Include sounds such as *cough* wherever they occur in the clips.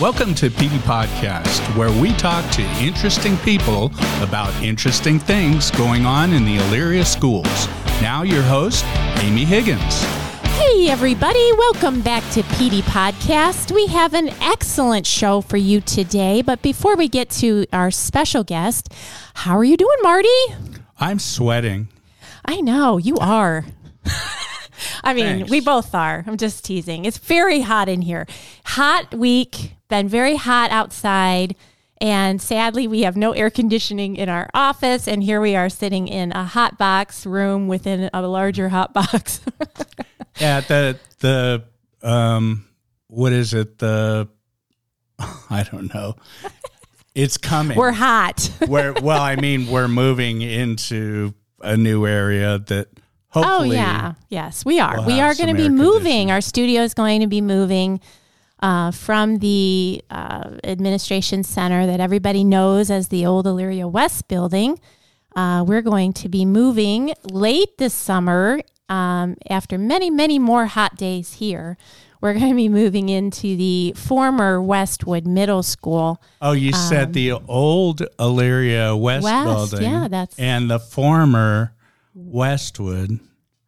Welcome to PD Podcast, where we talk to interesting people about interesting things going on in the Elyria schools. Now, your host, Amy Higgins. Hey, everybody, welcome back to PD Podcast. We have an excellent show for you today, but before we get to our special guest, how are you doing, Marty? I'm sweating. I know, you are. *laughs* *laughs* I mean, Thanks. we both are. I'm just teasing. It's very hot in here. Hot week, been very hot outside. And sadly, we have no air conditioning in our office. And here we are sitting in a hot box room within a larger hot box. *laughs* Yeah, the the um, what is it? The *laughs* I don't know. It's coming. We're hot. We're well. I mean, we're moving into a new area that Oh yeah, yes, we are. we'll we are going to be moving. Our studio is going to be moving uh, from the uh, administration center that everybody knows as the old Elyria West building. Uh, we're going to be moving late this summer um, after many, many more hot days here. We're going to be moving into the former Westwood Middle School. Oh, you said the old Elyria West, Um, West, building. yeah, that's- and the former Westwood.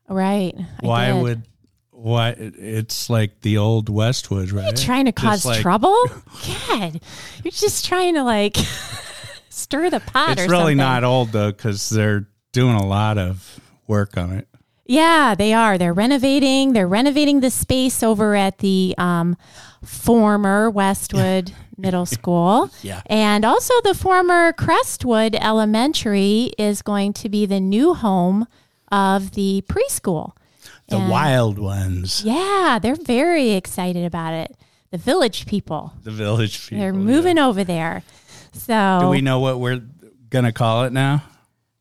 Right. I Why did. would why? It's like the old Westwood, right? You're trying to cause like- trouble? *laughs* God, you're just trying to like *laughs* stir the pot. It's or really something. not old though, because they're doing a lot of work on it. Yeah, they are. They're renovating. They're renovating the space over at the um, former Westwood *laughs* Middle *laughs* School. Yeah. And also the former Crestwood Elementary is going to be the new home of the preschool. The And- wild ones, Yeah, they're very excited about it. The village people. the village people. They're yeah. moving over there. So Do we know what we're gonna call it now?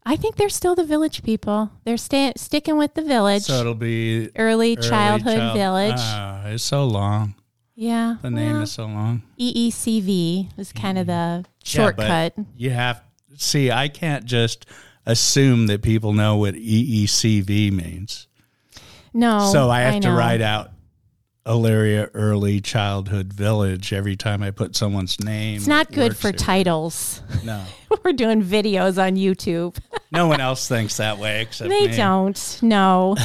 I think they're still the village people. They're sta- sticking with the village. So it'll be early, Early childhood Child- village. Ah, it's so long. Yeah. The name well, is so long. EECV is kind of the Yeah, shortcut. you have see. I can't just assume that people know what EECV means. no. so I have to know. write out Elyria Early Childhood Village every time I put someone's name. It's not good for here. titles. No, *laughs* We're doing videos on YouTube. *laughs* no one else thinks that way except they me. don't. No.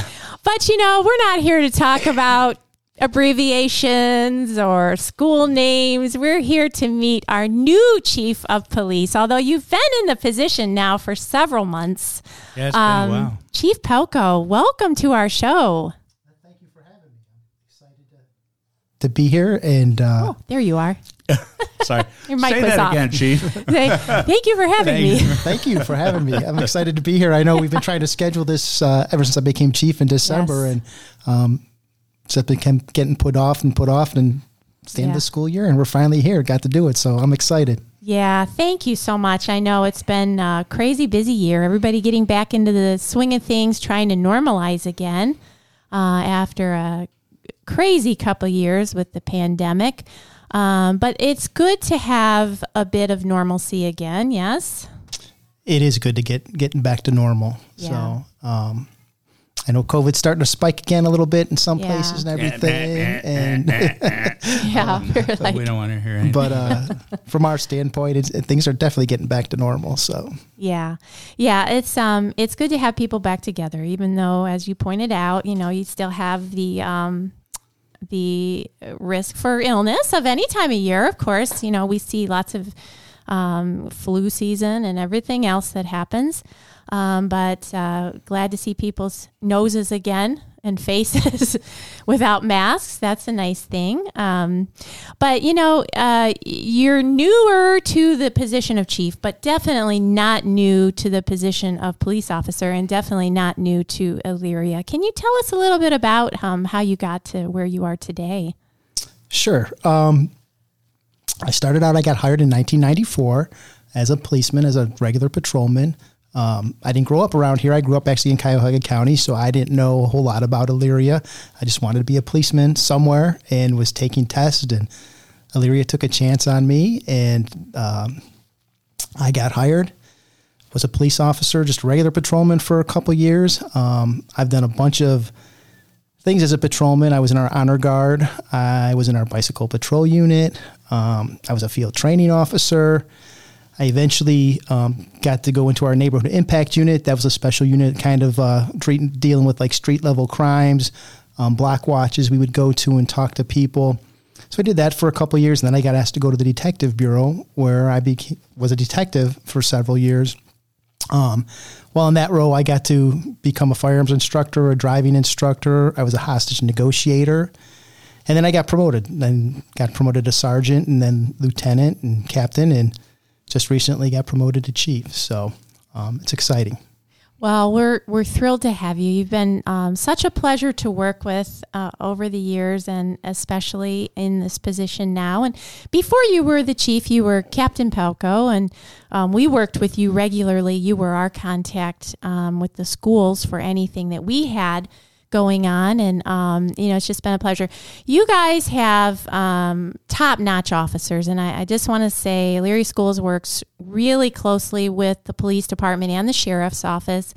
but you know, we're not here to talk about abbreviations or school names. We're here to meet our new chief of police. Although you've been in the position now for several months. Yeah, it's been Um, a while. Chief Pelko, welcome to our show. Thank you for having me. I'm excited to, to be here and uh, Oh, there you are. *laughs* Sorry, *laughs* your mic say was that off. again, Chief. *laughs* Say, Thank you for having Thank me. you. thank you for having me. I'm excited to be here. I know we've been trying to schedule this uh, ever since I became chief in December, Yes. and um, it's been getting put off and put off, and it's the end of the school year, and we're finally here. Got to do it, so I'm excited. Yeah, thank you so much. I know it's been a crazy busy year. Everybody getting back into the swing of things, trying to normalize again uh, after a crazy couple years with the pandemic. Um, but it's good to have a bit of normalcy again. Yes. It is good to get getting back to normal. Yeah. So um, I know COVID's starting to spike again a little bit in some Yeah. places and everything, and *laughs* Yeah. we're But like, we don't want to hear anything. but uh, from our standpoint, it's, things are definitely getting back to normal. So Yeah. Yeah, it's um it's good to have people back together even though as you pointed out, you know, you still have the um the risk for illness of any time of year, of course. You know, we see lots of um, flu season and everything else that happens. Um, but uh, glad to see people's noses again and *laughs* faces without masks. That's a nice thing. Um, but you know, uh, you're newer to the position of chief, but definitely not new to the position of police officer, and definitely not new to Elyria. Can you tell us a little bit about um, how you got to where you are today? Sure. Um, I started out, I got hired in 1994 as a policeman, as a regular patrolman. Um, I didn't grow up around here. I grew up actually in Cuyahoga County, so I didn't know a whole lot about Elyria. I just wanted to be a policeman somewhere and was taking tests, and Elyria took a chance on me, and um, I got hired. Was a police officer, just a regular patrolman for a couple years. Um, I've done a bunch of things as a patrolman. I was in our honor guard. I was in our bicycle patrol unit. Um, I was a field training officer. I eventually um, got to go into our neighborhood impact unit. That was a special unit, kind of uh, treat, dealing with like street level crimes, um, block watches. We would go to and talk to people. So I did that for a couple years, and then I got asked to go to the detective bureau, where I became, was a detective for several years. Um, while in that role, I got to become a firearms instructor, a driving instructor. I was a hostage negotiator. And then I got promoted. Then got promoted to sergeant and then lieutenant and captain, and just recently got promoted to chief. So um, it's exciting. Well, we're we're thrilled to have you. You've been um, such a pleasure to work with uh, over the years, and especially in this position now. And before you were the chief, you were Captain Pelko, and um, we worked with you regularly. You were our contact um, with the schools for anything that we had going on. And, um, you know, it's just been a pleasure. You guys have um, top notch officers. And I, I just want to say Elyria Schools works really closely with the police department and the sheriff's office.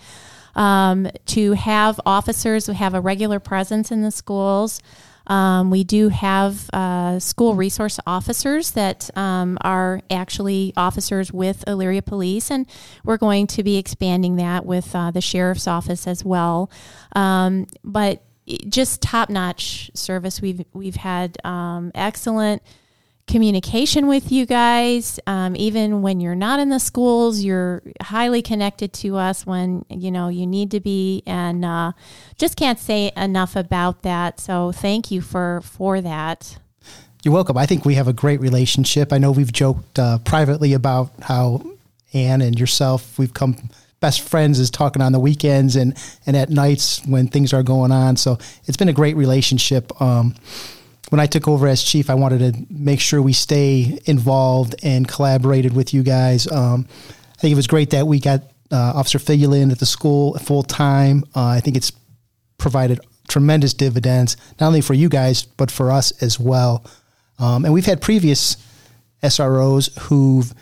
Um, to have officers who have a regular presence in the schools, um, we do have uh, school resource officers that um, are actually officers with Elyria Police, and we're going to be expanding that with uh, the sheriff's office as well. Um, but just top notch service. We've we've had um, excellent communication with you guys. Um, even when you're not in the schools, you're highly connected to us when you know you need to be, and uh, just can't say enough about that. So thank you for for that. You're welcome. I think we have a great relationship. I know we've joked uh, privately about how Anne and yourself we've come best friends is talking on the weekends and and at nights when things are going on. So it's been a great relationship. Um, when I took over as chief, I wanted to make sure we stay involved and collaborated with you guys. Um, I think it was great that we got uh, Officer Figula in at the school full time. Uh, I think it's provided tremendous dividends, not only for you guys, but for us as well. Um, and we've had previous SROs who've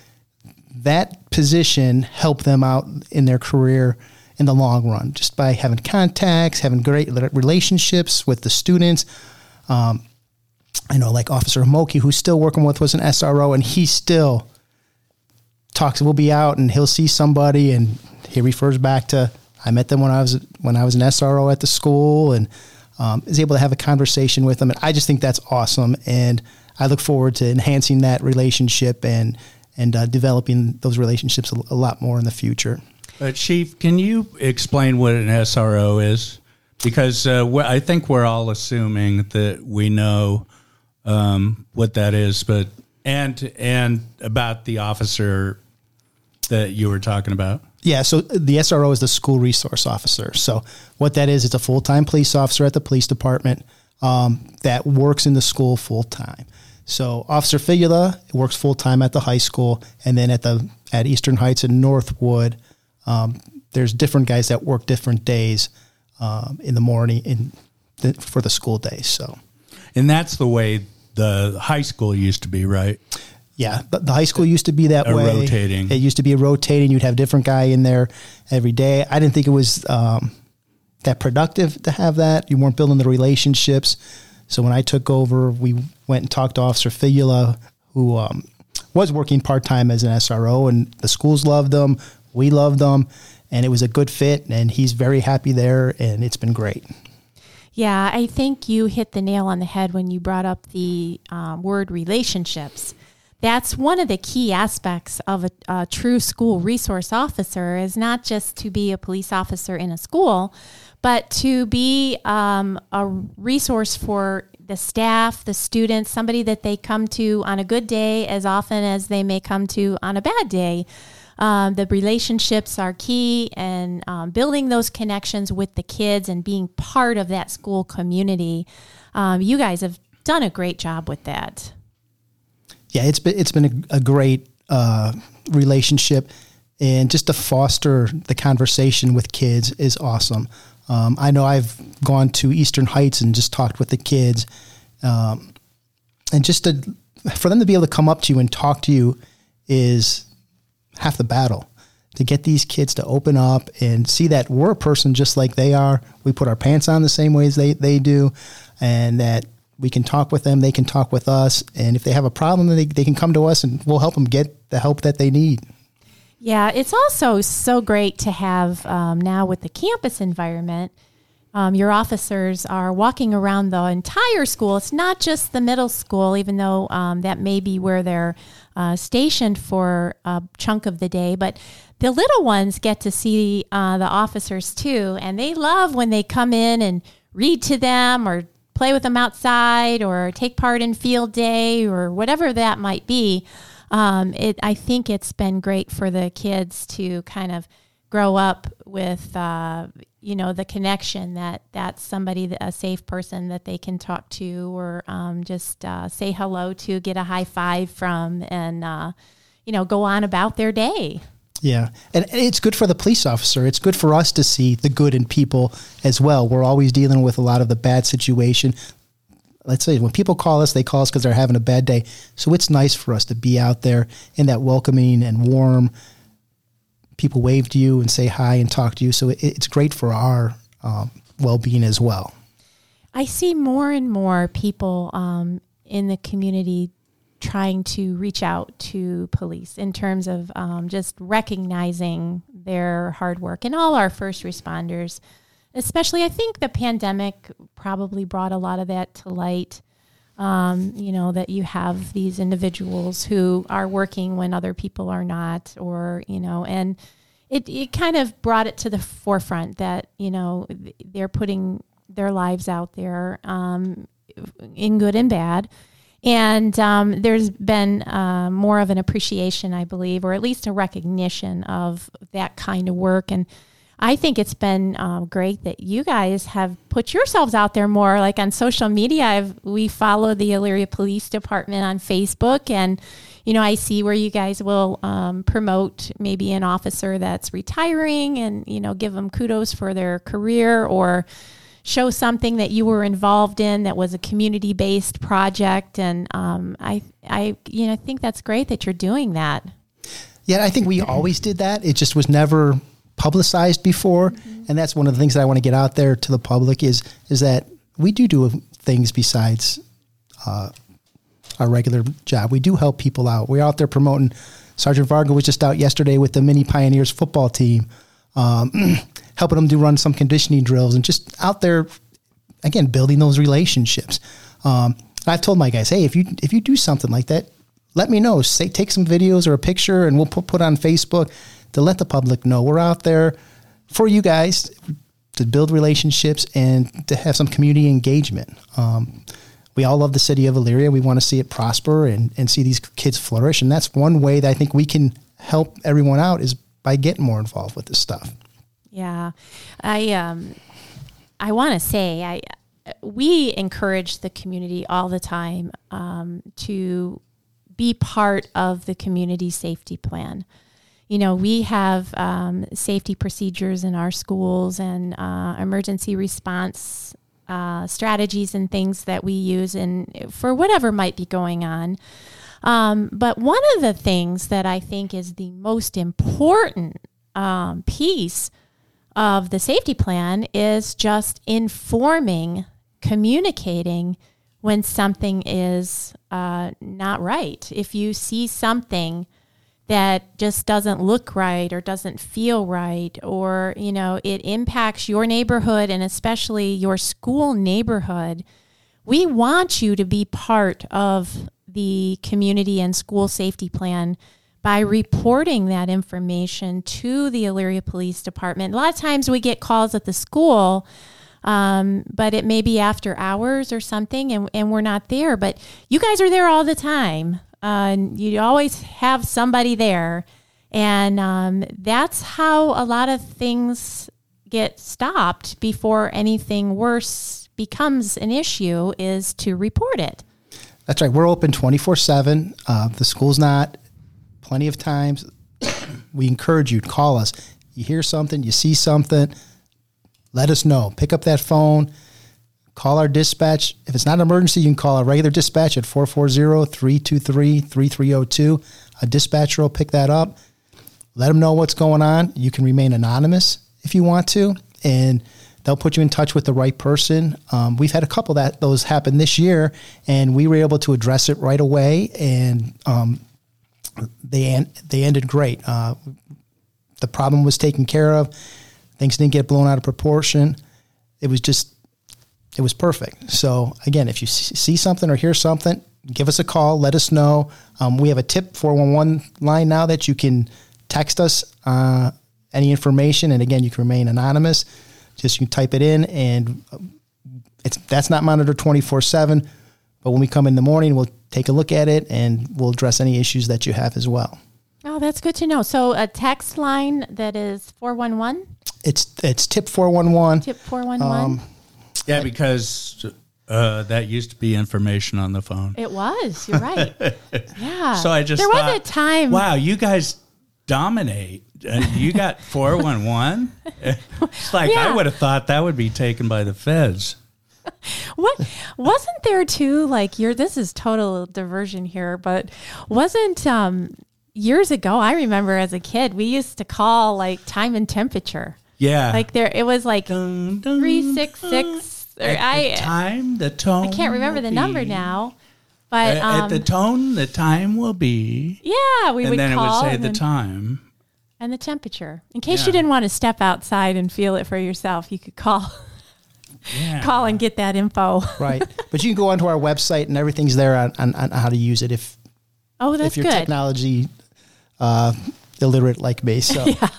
that position helped them out in their career in the long run, just by having contacts, having great relationships with the students. Um, I know like Officer Moki, who's still working with was an SRO, and he still talks. We'll be out, and he'll see somebody, and he refers back to I met them when I was when I was an SRO at the school, and um, is able to have a conversation with them. And I just think that's awesome, and I look forward to enhancing that relationship and and uh, developing those relationships a, lot more in the future. Uh, Chief, can you explain what an SRO is? Because uh, I think we're all assuming that we know um, what that is, but and and about the officer that you were talking about. Yeah, so the SRO is the school resource officer. So what that is, it's a full time police officer at the police department um, that works in the school full time. So Officer Figula works full time at the high school, and then at the at Eastern Heights and Northwood, um, there's different guys that work different days um, in the morning in the, for the school day. So, and that's the way the high school used to be, right? Yeah, the, the high school used to be that a way. Rotating. It used to be a rotating. You'd have a different guy in there every day. I didn't think it was um, that productive to have that. You weren't building the relationships. So when I took over, we went and talked to Officer Figula, who um, was working part time as an SRO, and the schools loved them. We loved them, and it was a good fit. And he's very happy there, and it's been great. Yeah, I think you hit the nail on the head when you brought up the um, word relationships. That's one of the key aspects of a, a, true school resource officer is not just to be a police officer in a school, but to be um, a resource for the staff, the students, somebody that they come to on a good day as often as they may come to on a bad day. Um, the relationships are key and um, building those connections with the kids and being part of that school community. Um, you guys have done a great job with that. Yeah, it's been it's been a, a great uh, relationship, and just to foster the conversation with kids is awesome. Um, I know I've gone to Eastern Heights and just talked with the kids, um, and just to, for them to be able to come up to you and talk to you is half the battle. to get these kids to open up and see that we're a person just like they are. We put our pants on the same way as they, they do, and that we can talk with them, they can talk with us. And if they have a problem, they, they can come to us and we'll help them get the help that they need. Yeah, it's also so great to have um, now with the campus environment. Um, your officers are walking around the entire school. It's not just the middle school, even though um, that may be where they're uh, stationed for a chunk of the day. But the little ones get to see uh, the officers too, and they love when they come in and read to them or play with them outside or take part in field day or whatever that might be um, it I think it's been great for the kids to kind of grow up with uh, you know the connection that that's somebody a safe person that they can talk to or um, just uh, say hello to get a high five from and uh, you know go on about their day yeah and it's good for the police officer it's good for us to see the good in people as well we're always dealing with a lot of the bad situation let's say when people call us, they call us because they're having a bad day. So it's nice for us to be out there in that welcoming and warm. People wave to you and say hi and talk to you. So it, it's great for our um, well being as well. I see more and more people um, in the community trying to reach out to police in terms of um, just recognizing their hard work and all our first responders especially I think the pandemic probably brought a lot of that to light. Um, you know, that you have these individuals who are working when other people are not, or, you know, and it, it kind of brought it to the forefront that, you know, they're putting their lives out there um, in good and bad. And um, there's been uh, more of an appreciation, I believe, or at least a recognition of that kind of work. And I think it's been um, great that you guys have put yourselves out there more, like on social media. I've, we follow the Elyria Police Department on Facebook, and you know I see where you guys will um, promote maybe an officer that's retiring, and you know give them kudos for their career or show something that you were involved in that was a community based project. And um, I, I, you know, think that's great that you're doing that. Yeah, I think we always did that. It just was never publicized before, mm-hmm. and that's one of the things that I want to get out there to the public is is that we do do things besides uh, our regular job. We do help people out. We're out there promoting. Sergeant Varga was just out yesterday with the Mini Pioneers football team, um, *clears throat* helping them to run some conditioning drills and just out there again building those relationships. Um, I've told my guys, hey, if you if you do something like that, let me know. Say take some videos or a picture, and we'll put put on Facebook to let the public know we're out there for you guys to build relationships and to have some community engagement. Um, we all love the city of Elyria. We want to see it prosper and, and see these kids flourish. And that's one way that I think we can help everyone out is by getting more involved with this stuff. Yeah. I, um, I want to say, I, we encourage the community all the time um, to be part of the community safety plan you know, we have um, safety procedures in our schools and uh, emergency response uh, strategies and things that we use and for whatever might be going on. Um, but one of the things that I think is the most important um, piece of the safety plan is just informing, communicating when something is uh, not right. If you see something that just doesn't look right or doesn't feel right or you know it impacts your neighborhood and especially your school neighborhood we want you to be part of the community and school safety plan by reporting that information to the Elyria Police Department. A lot of times we get calls at the school, um, but it may be after hours or something, and, and we're not there. But you guys are there all the time. Uh, you always have somebody there. And um, that's how a lot of things get stopped before anything worse becomes an issue is to report it. That's right. We're open 24 uh, 7. The school's not. Plenty of times. we encourage you to call us. You hear something, you see something, let us know. Pick up that phone Call our dispatch. If it's not an emergency, you can call our regular dispatch at 440 323 3302. A dispatcher will pick that up. let them know what's going on. You can remain anonymous if you want to, and they'll put you in touch with the right person. Um, we've had a couple that those happen this year, and we were able to address it right away, and um, they they ended great. Uh, the problem was taken care of. Things didn't get blown out of proportion. It was just, it was perfect. So again, if you see something or hear something, give us a call. Let us know. Um, we have a tip 411 line now that you can text us uh, any information. And again, you can remain anonymous. Just you type it in and it's that's not monitored 24 7. But when we come in the morning, we'll take a look at it and we'll address any issues that you have as well. Oh, that's good to know. So a text line that is 411? It's it's tip 411. Tip 411? Um, yeah, because uh, that used to be information on the phone. It was. You're right. *laughs* yeah. So I just there thought, was a time. Wow, you guys dominate. Uh, you got *laughs* 411? it's like yeah. I would have thought that would be taken by the feds. *laughs* what wasn't there too like you're this is total diversion here but wasn't um years ago, I remember as a kid, we used to call like time and temperature. Yeah. Like there, it was like dun, dun, 366. Or I, time, the tone. I can't remember the be. number now. But um, at the tone, the time will be. Yeah, we and would then call. it would say the then, time. And the temperature. In case yeah. you didn't want to step outside and feel it for yourself, you could call. Yeah. call and get that info. right. *laughs* But you can go onto our website and everything's there on, on, on how to use it if Oh, that's if your good. technology uh, illiterate like me. So. *laughs* yeah.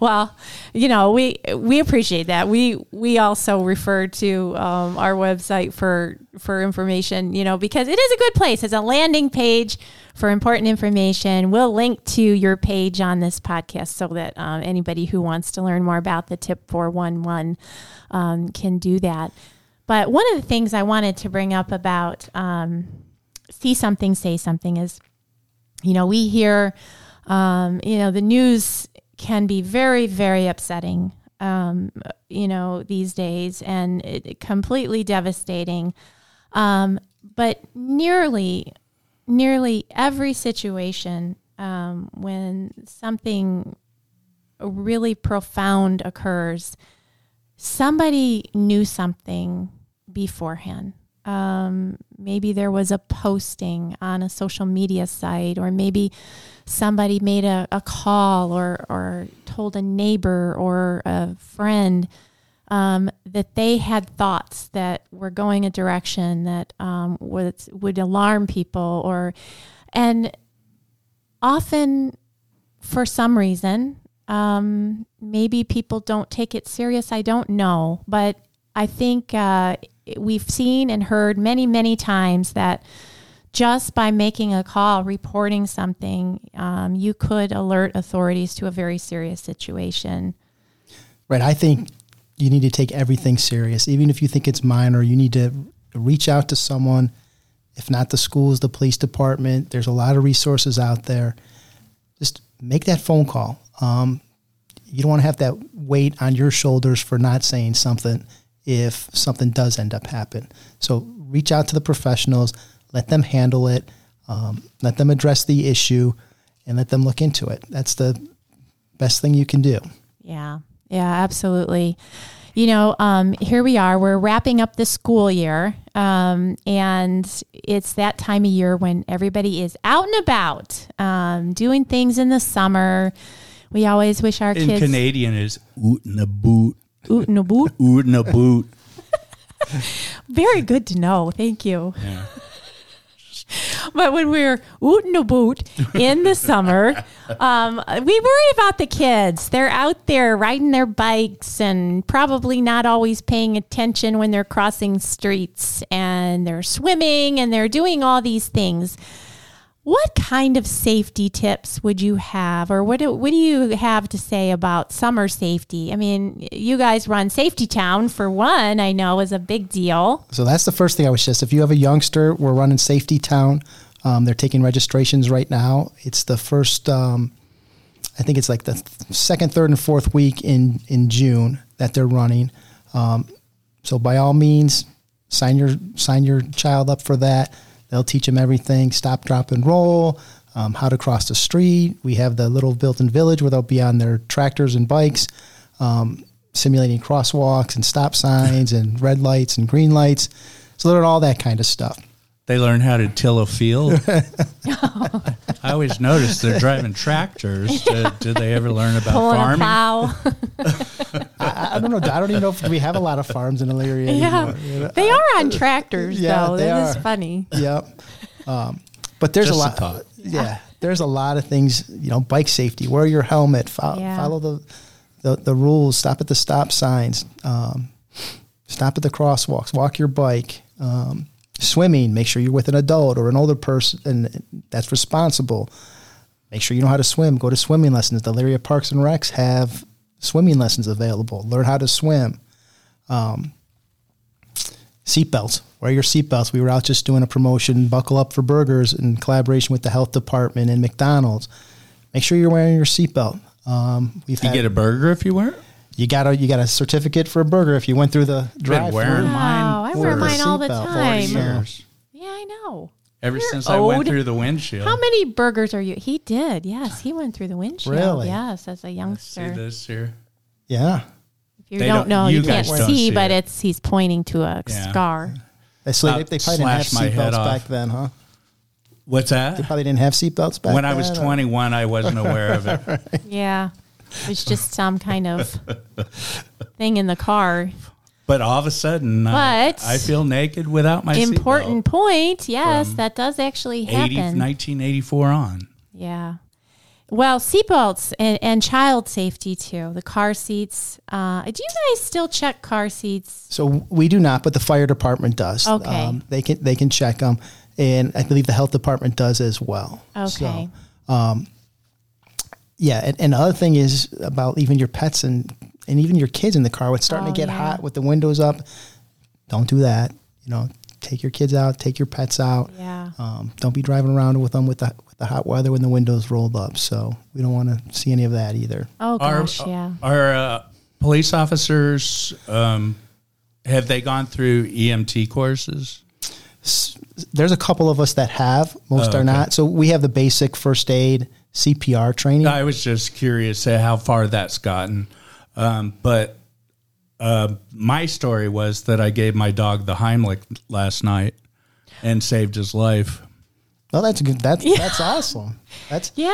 Well, you know, we we appreciate that. We we also refer to um, our website for for information, you know, because it is a good place. It's a landing page for important information. We'll link to your page on this podcast so that um, anybody who wants to learn more about the tip 411 um, can do that. But one of the things I wanted to bring up about um, see something, say something is, you know, we hear um, you know, the news can be very, very upsetting, um, you know, these days and it, completely devastating. Um, but nearly, nearly every situation um, when something really profound occurs, somebody knew something beforehand. Um, maybe there was a posting on a social media site, or maybe somebody made a, a call or, or told a neighbor or a friend um, that they had thoughts that were going a direction that um, would, would alarm people or and often for some reason um, maybe people don't take it serious i don't know but i think uh, we've seen and heard many many times that just by making a call, reporting something, um, you could alert authorities to a very serious situation. Right. I think you need to take everything serious, even if you think it's minor. You need to reach out to someone, if not the schools, the police department. There's a lot of resources out there. Just make that phone call. Um, you don't want to have that weight on your shoulders for not saying something if something does end up happen. So reach out to the professionals let them handle it, um, let them address the issue, and let them look into it. That's the best thing you can do. Yeah, yeah, absolutely. You know, um, here we are. We're wrapping up the school year, um, and it's that time of year when everybody is out and about, um, doing things in the summer. We always wish our in kids. Canadian is oot in a boot. Oot in a boot. oot in a boot. *laughs* Very good to know. Thank you. Yeah. *laughs* but when we're ootin' a boot in the summer, *laughs* um, we worry about the kids. They're out there riding their bikes and probably not always paying attention when they're crossing streets and they're swimming and they're doing all these things. What kind of safety tips would you have, or what do, what do you have to say about summer safety? I mean, you guys run Safety Town for one, I know is a big deal. So that's the first thing I would suggest. If you have a youngster, we're running Safety Town. Um, they're taking registrations right now. It's the first, um, I think it's like the second, third, and fourth week in in June that they're running. Um, so by all means, sign your sign your child up for that. They'll teach them everything: stop, drop, and roll, um, how to cross the street. We have the little built-in village where they'll be on their tractors and bikes, um, simulating crosswalks and stop signs and red lights and green lights. So they learn all that kind of stuff. They learn how to till a field. *laughs* I always notice they're driving tractors. Did, did they ever learn about Pulling a farming? plow. *laughs* I, I don't know. I don't even know if we have a lot of farms in Elyria yeah. anymore. you know? They are on tractors, Yeah, though. they That is are. funny. Yep. Um, but there's Just a a lot. thought. Yeah, there's a lot of things. You know, bike safety. Wear your helmet. Fo- Yeah. Follow the, the the rules. Stop at the stop signs. Um, stop at the crosswalks. Walk your bike. Um, swimming. Make sure you're with an adult or an older person and that's responsible. Make sure you know how to swim. Go to swimming lessons. The Elyria Parks and Recs have swimming lessons available. Learn how to swim. Um, seatbelts. Wear your seatbelts. We were out just doing a promotion, Buckle Up for Burgers, in collaboration with the health department and McDonald's. Make sure you're wearing your seatbelt. Um, we've You had, get a burger if you wear it? You got a you got a certificate for a burger if you went through the drive. wearing through. mine Wow, I wear mine all the seatbelt, 40 time. years. Yeah, I know. Ever You're since I went through the windshield. How many burgers are you? He did. Yes, he went through the windshield. Really? Yes, as a See youngster. this here? Yeah, If you They don't, don't- know, you you, can't guys see, see but it. it's he's pointing to a Yeah. scar. they, so they, they probably didn't have slashed my head seatbelts back then, huh? What's that? They probably didn't have seatbelts back When I was then, or- 21, I wasn't *laughs* aware of it. Yeah, it was just some kind of thing in the car. But all of a sudden, But- I feel naked without my Important point. Yes, that does actually seatbelt. 80, happen. 1984 on. Yeah. Well, seatbelts and, and child safety too. The car seats. Uh, do you guys still check car seats? So we do not, but the fire department does. Um, Okay. they can they can check them, and I believe the health department does as well. Okay. So, yeah, and, and the other thing is about even your pets and and even your kids in the car. When it's starting Oh, to get yeah. hot with the windows up, don't do that. You know, take your kids out, take your pets out. Yeah. Um, don't be driving around with them with the with the hot weather when the windows rolled up. So we don't want to see any of that either. Oh Are, gosh, yeah. are uh, police officers, um, have they gone through EMT courses? There's a couple of us that have. Most Oh, are okay. not. So we have the basic first aid CPR training. I was just curious at how far that's gotten. Um, but uh, my story was that I gave my dog the Heimlich last night and saved his life. Oh, that's good. That's that's awesome. That's Yeah.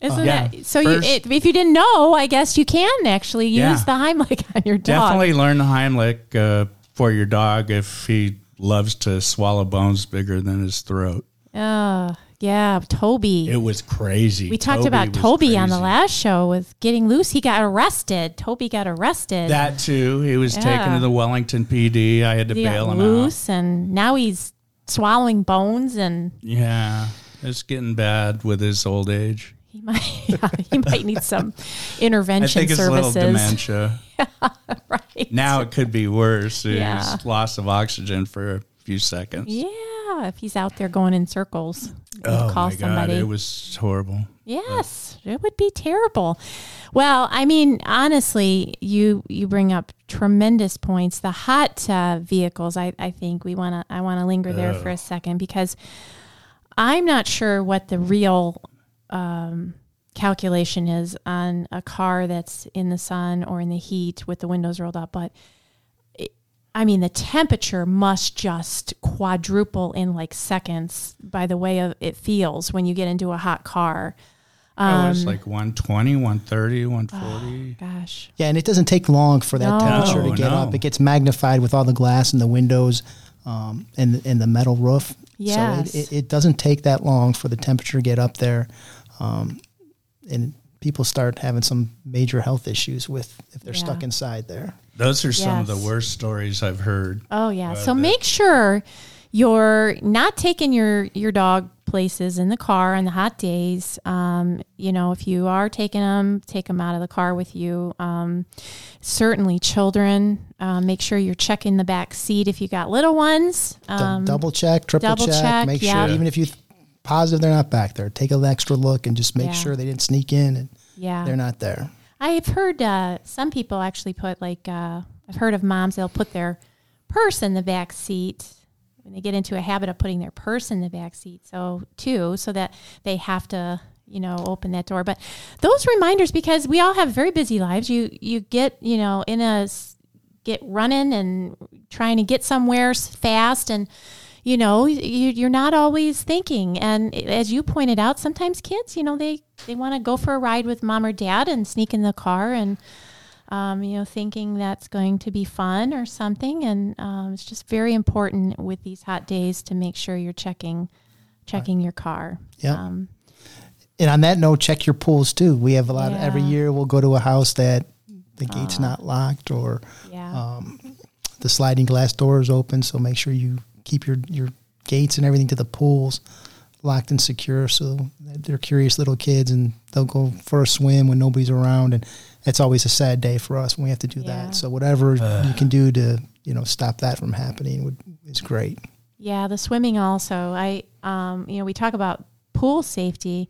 Isn't Yeah. that so? First- you, it, if you didn't know, I guess you can actually use Yeah. the Heimlich on your dog. Definitely learn the Heimlich uh, for your dog if he loves to swallow bones bigger than his throat. Uh, yeah, Toby. It was crazy. we talked Toby about Toby on the last show with getting loose. He got arrested. Toby got arrested. That too. He was taken to the Wellington PD. I had to he bail him out. loose, and now he's swallowing bones, and Yeah, it's getting bad with his old age. he might *laughs* yeah, he might need some *laughs* I intervention think it's a little services. dementia. *laughs* right Now it could be worse. It's Yeah. loss of oxygen for few seconds. Yeah, if he's out there going in circles, Oh call my somebody. it was horrible. Yes, it would be terrible. Well, I mean, honestly, you you bring up tremendous points. The hot uh, vehicles, I, I think we want to I want to linger there for a second because I'm not sure what the real um, calculation is on a car that's in the sun or in the heat with the windows rolled up, but I mean, the temperature must just quadruple in like seconds by the way of it feels when you get into a hot car. oh, Um, it's like 120, 130, 140. Gosh. yeah, and it doesn't take long for that No. temperature to get no. up. It gets magnified with all the glass in the windows um, and and the metal roof. Yes. So it, it, it doesn't take that long for the temperature to get up there, um, and people start having some major health issues with if they're Yeah. stuck inside there. Those are some of the worst stories I've heard. Oh yeah. So bit. make sure you're not taking your your dog places in the car on the hot days. Um, you know, if you are taking them, take them out of the car with you. Um, certainly, children. Uh, make sure you're checking the back seat if you got little ones. Um, double check, triple double check, check, make yeah. sure even if you positive they're not back there, take an extra look and just make Yeah. sure they didn't sneak in and yeah. they're not there. I've heard uh, some people actually put like uh, I've heard of moms they'll put their purse in the back seat when they get into a habit of putting their purse in the back seat. So too, so that they have to you know open that door. But those reminders because we all have very busy lives. You you get you know in a get running and trying to get somewhere fast and you know you, are not always thinking and as you pointed out sometimes kids you know they they want to go for a ride with mom or dad and sneak in the car and um, you know thinking that's going to be fun or something and um, it's just very important with these hot days to make sure you're checking checking right. your car yeah um, and on that note check your pools too we have a lot yeah. of, every year we'll go to a house that the gate's uh, not locked or yeah. um, the sliding glass door is open. So make sure you keep your, your gates and everything to the pools locked and secure. So they're curious little kids and they'll go for a swim when nobody's around. And it's always a sad day for us when we have to do yeah. that. So whatever uh. you can do to, you know, stop that from happening would, is great. Yeah. The swimming also, I, um, you know, we talk about pool safety,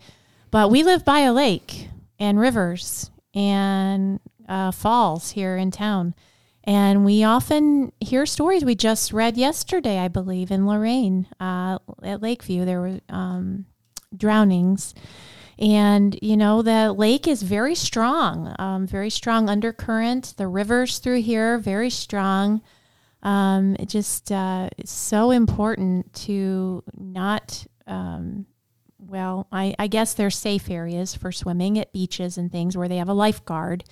but we live by a lake and rivers and uh, falls here in town. And we often hear stories. We just read yesterday, I believe, in Lorain uh, at Lakeview, there were um, drownings. And, you know, the lake is very strong, um, very strong undercurrent. The rivers through here, very strong. Um, it just uh, so important to not, um, well, I, I guess there's safe areas for swimming at beaches and things where they have a lifeguard.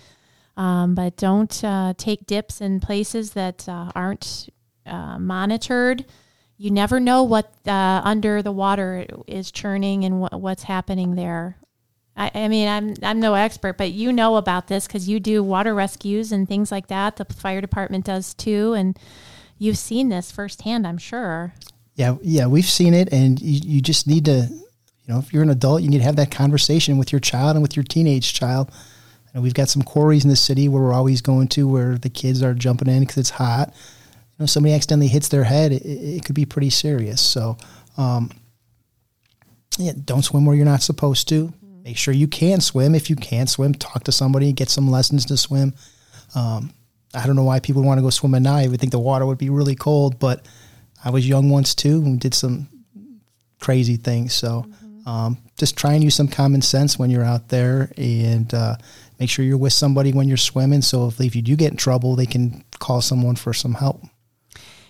Um, but don't uh, take dips in places that uh, aren't uh, monitored. You never know what uh, under the water is churning and wh- what's happening there. I, I, mean, I'm I'm no expert, but you know about this because you do water rescues and things like that. The fire department does too, and you've seen this firsthand, I'm sure. Yeah, yeah, we've seen it, and you, you just need to, you know, if you're an adult, you need to have that conversation with your child and with your teenage child know, we've got some quarries in the city where we're always going to where the kids are jumping in because it's hot. You know, somebody accidentally hits their head, it, it could be pretty serious. So, um, yeah, don't swim where you're not supposed to. Make sure you can swim. If you can't swim, talk to somebody, get some lessons to swim. Um, I don't know why people want to go swim at night. We think the water would be really cold, but I was young once too and we did some crazy things. So mm-hmm. um, just try and use some common sense when you're out there and uh, make sure you're with somebody when you're swimming. So if, if you do get in trouble, they can call someone for some help.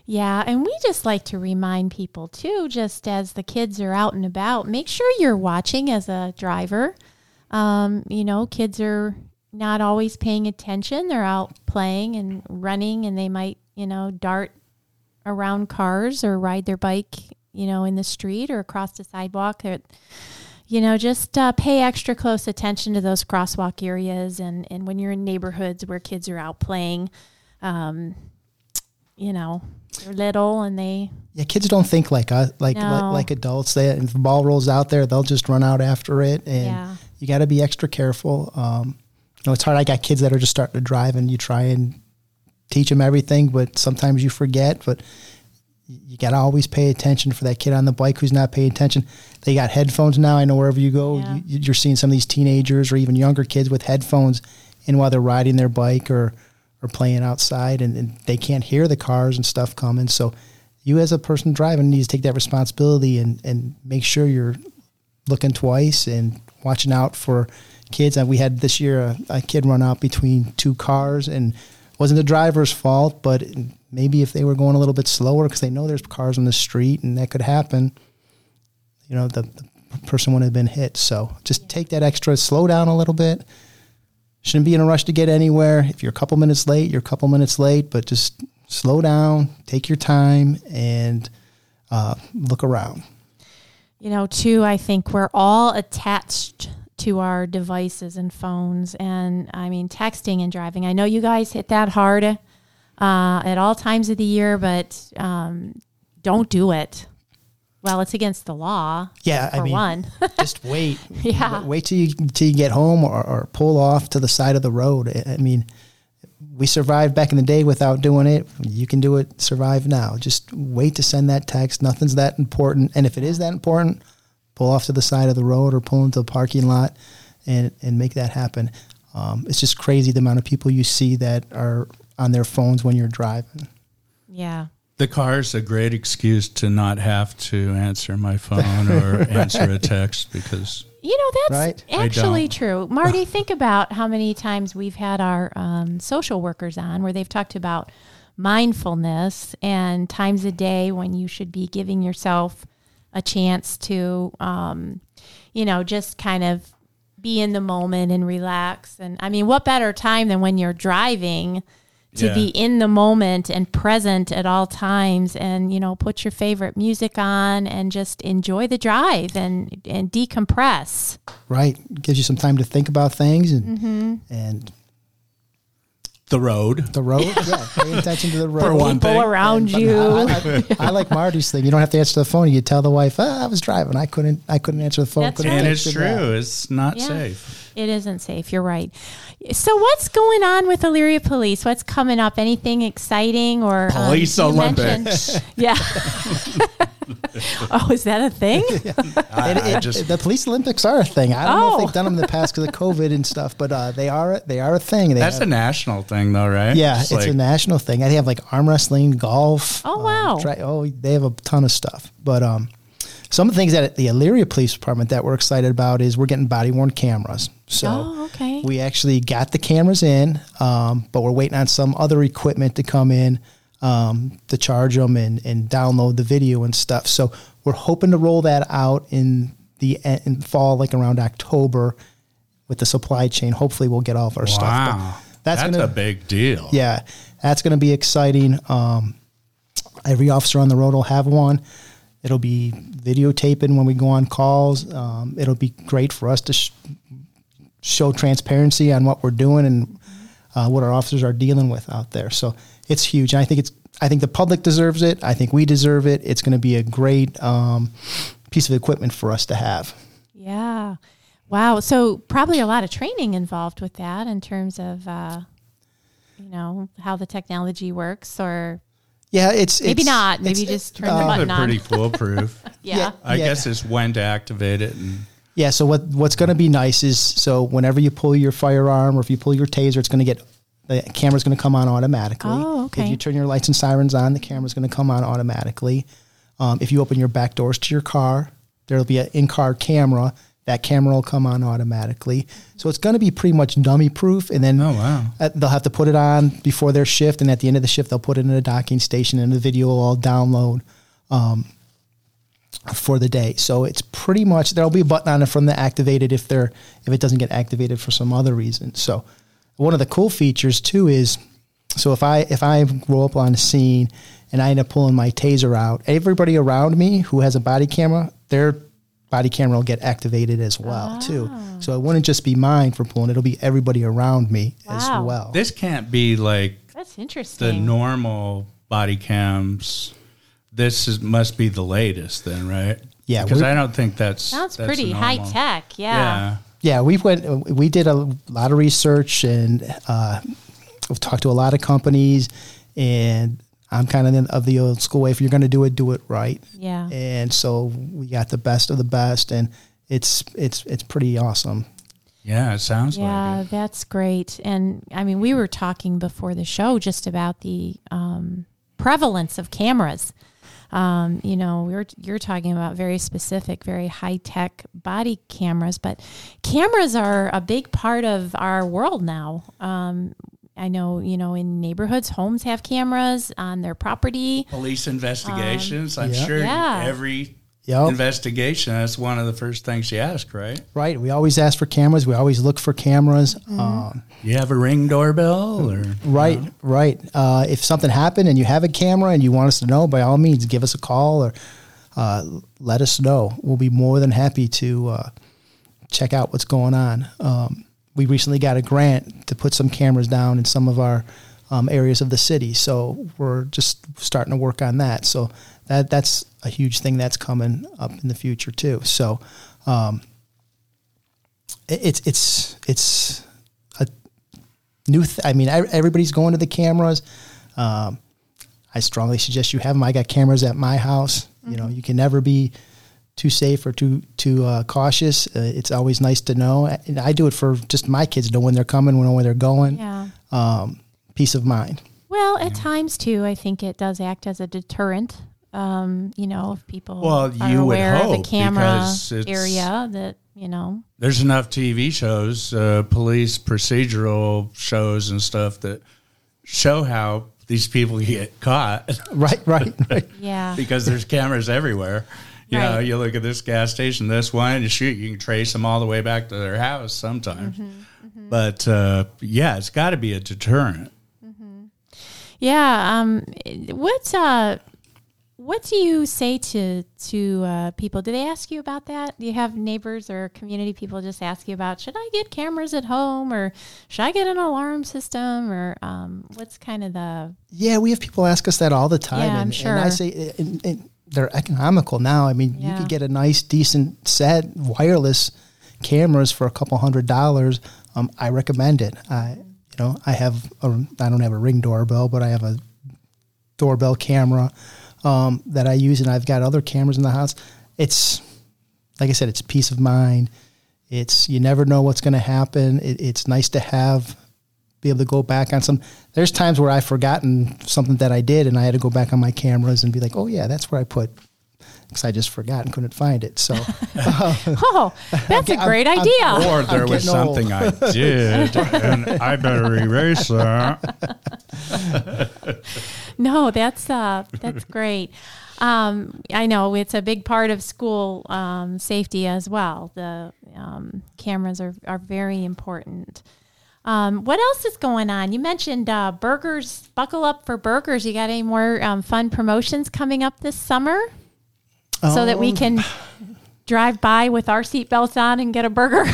Yeah, and we just like to remind people too, just as the kids are out and about, make sure you're watching as a driver. Um, you know, kids are not always paying attention. They're out playing and running, and they might, you know, dart around cars or ride their bike, you know, in the street or across the sidewalk. They're, you know, just uh, pay extra close attention to those crosswalk areas and, and when you're in neighborhoods where kids are out playing, um, you know, they're little and they. Yeah, kids don't think like us, like, no. like, like adults. They, if the ball rolls out there, they'll just run out after it. And yeah. you got to be extra careful. Um, you know, it's hard. I got kids that are just starting to drive and you try and teach them everything, but sometimes you forget. But you got to always pay attention for that kid on the bike who's not paying attention. They got headphones now. I know wherever you go, yeah. you, are seeing some of these teenagers or even younger kids with headphones in while they're riding their bike or or playing outside, and, and, they can't hear the cars and stuff coming. So, you as a person driving need to take that responsibility and and make sure you're looking twice and watching out for kids. And we had this year a, a kid run out between two cars and wasn't the driver's fault, but maybe if they were going a little bit slower because they know there's cars on the street and that could happen, you know, the, the person wouldn't have been hit. So just take that extra, slow down a little bit. Shouldn't be in a rush to get anywhere. If you're a couple minutes late, you're a couple minutes late, but just slow down, take your time, and uh, look around. You know, too, I think we're all attached to our devices and phones. And I mean, texting and driving. I know you guys hit that hard uh, at all times of the year, but um, don't do it. Well, it's against the law. Yeah, I mean, one. *laughs* just wait. Yeah, wait till you till you get home or, or pull off to the side of the road. I mean, we survived back in the day without doing it. You can do it. Survive now. Just wait to send that text. Nothing's that important. And if it is that important, pull off to the side of the road or pull into the parking lot and, and make that happen. Um, it's just crazy the amount of people you see that are on their phones when you're driving. Yeah. The car's a great excuse to not have to answer my phone or *laughs* answer a text because You know, that's Right? Actually true. Marty, *laughs* think about how many times we've had our um, social workers on where they've talked about mindfulness and times a day when you should be giving yourself a chance to, um, you know, just kind of be in the moment and relax. And I mean, what better time than when you're driving? To Yeah. be in the moment and present at all times and you know put your favorite music on and just enjoy the drive and and decompress Right. Gives you some time to think about things and Mm-hmm. and the road. the road. *laughs* yeah. Pay attention to the road. For one people thing. around I, you I- I like Marty's thing. You don't have to answer the phone. You tell the wife, ah, "I was driving. I couldn't. I couldn't answer the phone." That's couldn't right. And it's you back." true. It's not Yeah. safe. It isn't safe you're right so what's going on with Elyria Police what's coming up anything exciting or um, Police you Olympics. *laughs* yeah oh is that a thing *laughs* I, And I just the police Olympics are a thing. I don't know if Oh. they've done them in the past because of COVID and stuff, but uh, they are they are a thing. They that's have- a national thing, though, right? yeah, It's it's a national thing. They have like arm wrestling, golf. Oh, wow. tri- oh, they have a ton of stuff. But um, some of the things that the Elyria Police Department that we're excited about is we're getting body worn cameras. So Oh, okay. we actually got the cameras in, um, but we're waiting on some other equipment to come in um, to charge them and, and download the video and stuff. So we're hoping to roll that out in the in fall, like around October, with the supply chain. Hopefully, we'll get all of our stuff. But wow, that's, that's, gonna a big deal. yeah, that's going to be exciting. Um, every officer on the road will have one. It'll be videotaping when we go on calls. Um, it'll be great for us to sh- show transparency on what we're doing and uh, what our officers are dealing with out there. So it's huge. And I think it's. I think the public deserves it. I think we deserve it. It's going to be a great um, piece of equipment for us to have. Yeah. Wow. So probably a lot of training involved with that in terms of, uh, you know, how the technology works, or Yeah, it's maybe it's- not. Maybe it's- just turn uh, the Probably button on. pretty foolproof. *laughs* yeah. yeah. I guess it's when to activate it. And Yeah. So what what's going to be nice is so whenever you pull your firearm or if you pull your taser, it's going to get the camera's going to come on automatically. Oh, okay. If you turn your lights and sirens on, the camera's going to come on automatically. Um, if you open your back doors to your car, there'll be an in-car camera. That camera will come on automatically. So it's going to be pretty much dummy proof. And then Oh, wow. uh, they'll have to put it on before their shift, and at the end of the shift, they'll put it in a docking station, and the video will all download um, for the day. So it's pretty much there'll be a button on it from the activated if they're if it doesn't get activated for some other reason. So one of the cool features too is so if I if I roll up on a scene and I end up pulling my taser out, everybody around me who has a body camera, their body camera will get activated as well too. So it wouldn't just be mine for pulling; it'll be everybody around me as well. this can't be like That's interesting. the normal body cams. This is, must be the latest, then, right? Yeah, because I don't think that's Sounds that's pretty high tech. Yeah. Yeah. Yeah, we went. We did a lot of research and uh, we've talked to a lot of companies. And I'm kind of in- of the old school way. If you're going to do it, do it right. Yeah. And so we got the best of the best, and it's it's it's pretty awesome. Yeah, it sounds Yeah, like it. that's great. And I mean, we were talking before the show just about the um, prevalence of cameras. Um, you know, we are you're talking about very specific, very high tech body cameras, but cameras are a big part of our world now. Um, I know, you know, in neighborhoods, homes have cameras on their property. Police investigations. I'm Yeah. sure Yeah. every Yep. investigation, that's one of the first things you ask, right? Right. We always ask for cameras. We always look for cameras. Mm-hmm. Um, You have a ring doorbell, or Right, right. Uh, if something happened and you have a camera and you want us to know, by all means, give us a call or uh, let us know. We'll be more than happy to uh, check out what's going on. Um, we recently got a grant to put some cameras down in some of our um, areas of the city, so we're just starting to work on that. So that that's a huge thing that's coming up in the future too. So um, it- it's it's it's a new. Th- I mean, everybody's going to the cameras. Um, I strongly suggest you have them. I got cameras at my house. You know, you can never be too safe or too too uh, cautious. Uh, it's always nice to know. And I do it for just my kids to know when they're coming, know where they're going. Yeah. Um, peace of mind. Well, Well, at times too, I think it does act as a deterrent. Um, you know, if people Well, are you would aware of the camera area, that you know, There's enough TV shows, uh, police procedural shows and stuff that show how these people get caught *laughs* Right, right, right. yeah, *laughs* because there's cameras everywhere. You know, you look at this gas station, this one, you shoot, you can trace them all the way back to their house sometimes. Mm-hmm, But uh, yeah, it's got to be a deterrent. yeah. Um, what uh, what do you say to to uh, people? Do they ask you about that? Do you have neighbors or community people just ask you about should I get cameras at home or should I get an alarm system or um, what's kind of the Yeah, we have people ask us that all the time, Yeah, I'm and, sure. and I say and, and they're economical now. I mean, you could get a nice, decent set wireless cameras for a couple hundred dollars. Um, I recommend it. I, you know, I have a, I don't have a ring doorbell, but I have a doorbell camera um, that I use, and I've got other cameras in the house. It's like I said, it's peace of mind. It's you never know what's going to happen. It, it's nice to have be able to go back on some. There's times where I've forgotten something that I did, and I had to go back on my cameras and be like, "Oh yeah, that's where I put," because I just forgot and couldn't find it. So *laughs* oh that's a I'm- great I'm- idea. Or there I'm was getting old. something I did, and I better erase that. *laughs* No, that's uh, that's great. Um, I know it's a big part of school um, safety as well. The um, cameras are, are very important. Um, what else is going on? You mentioned uh, burgers. Buckle up for burgers. You got any more um, fun promotions coming up this summer so that we Um, can *laughs* drive by with our seatbelts on and get a burger?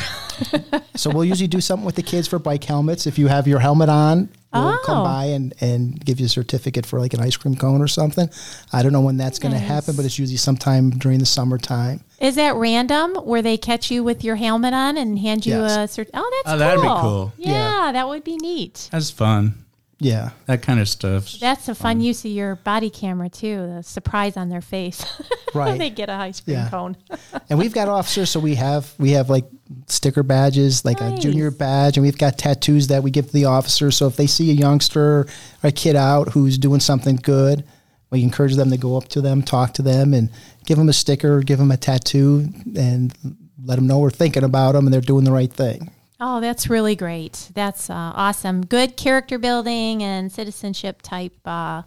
*laughs* so we'll usually do something with the kids for bike helmets. If you have your helmet on, we'll Oh. come by and, and give you a certificate for like an ice cream cone or something. I don't know when that's going to happen, but it's usually sometime during the summertime. is that random where they catch you with your helmet on and hand you Yes. a cert? Oh, that's Oh, that'd be cool. cool. Yeah, Yeah. that would be neat. That's fun. Yeah. That kind of stuff. That's a fun um, use of your body camera too. The surprise on their face when *laughs* Right. they get a ice cream Yeah. cone. *laughs* and we've got officers, so we have we have like sticker badges, like a junior badge, and we've got tattoos that we give to the officers. So if they see a youngster or a kid out who's doing something good, we encourage them to go up to them, talk to them, and give them a sticker, give them a tattoo, and let them know we're thinking about them and they're doing the right thing. Oh, that's really great. That's uh, awesome. Good character building and citizenship type uh,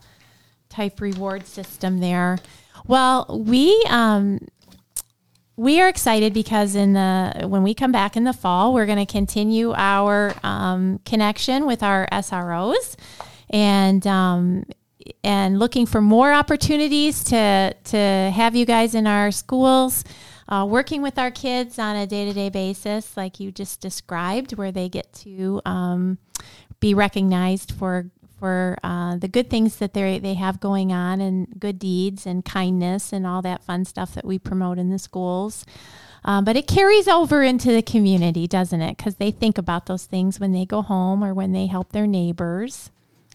type reward system there. Well, we um, we are excited because in the when we come back in the fall, we're going to continue our um, connection with our SROs and um, and looking for more opportunities to to have you guys in our schools. Uh, working with our kids on a day-to-day basis like you just described where they get to um, be recognized for for uh, the good things that they they have going on and good deeds and kindness and all that fun stuff that we promote in the schools. Um, but it carries over into the community, doesn't it? Because they think about those things when they go home or when they help their neighbors.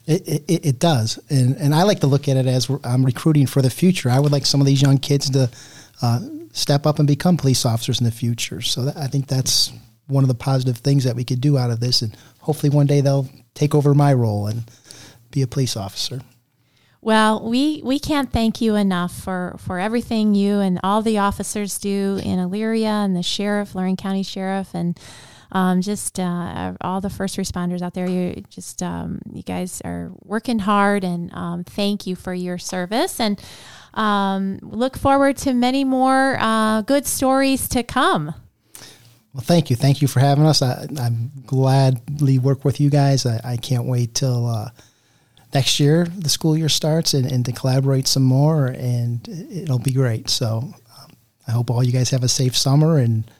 It, it, it does, and and I like to look at it as I'm recruiting for the future. I would like some of these young kids to uh, step up and become police officers in the future. So that, I think that's one of the positive things that we could do out of this, and hopefully one day they'll take over my role and be a police officer. Well, we, we can't thank you enough for, for everything you and all the officers do in Elyria and the sheriff, Lorain County Sheriff, and um, just uh, all the first responders out there. You just um, you guys are working hard, and um, thank you for your service. And um, look forward to many more uh, good stories to come. Well, thank you, thank you for having us. I, I'm gladly work with you guys. I, I can't wait till uh, next year the school year starts and, and to collaborate some more, and it'll be great. So um, I hope all you guys have a safe summer, and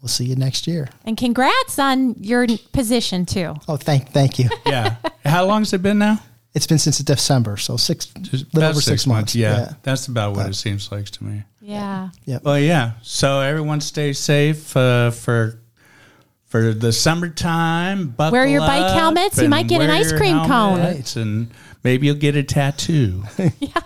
we'll see you next year. And congrats on your position too. Oh, thank thank you. Yeah. How long's it been now? It's been since December, so six, little About over six, months. Yeah, That's about what it seems like to me. Yeah. Yeah. Well, yeah. So everyone stay safe uh, for for the summertime. Buckle Wear your bike up helmets. You might get an ice cream cone. And maybe you'll get a tattoo. *laughs* *laughs* Yeah.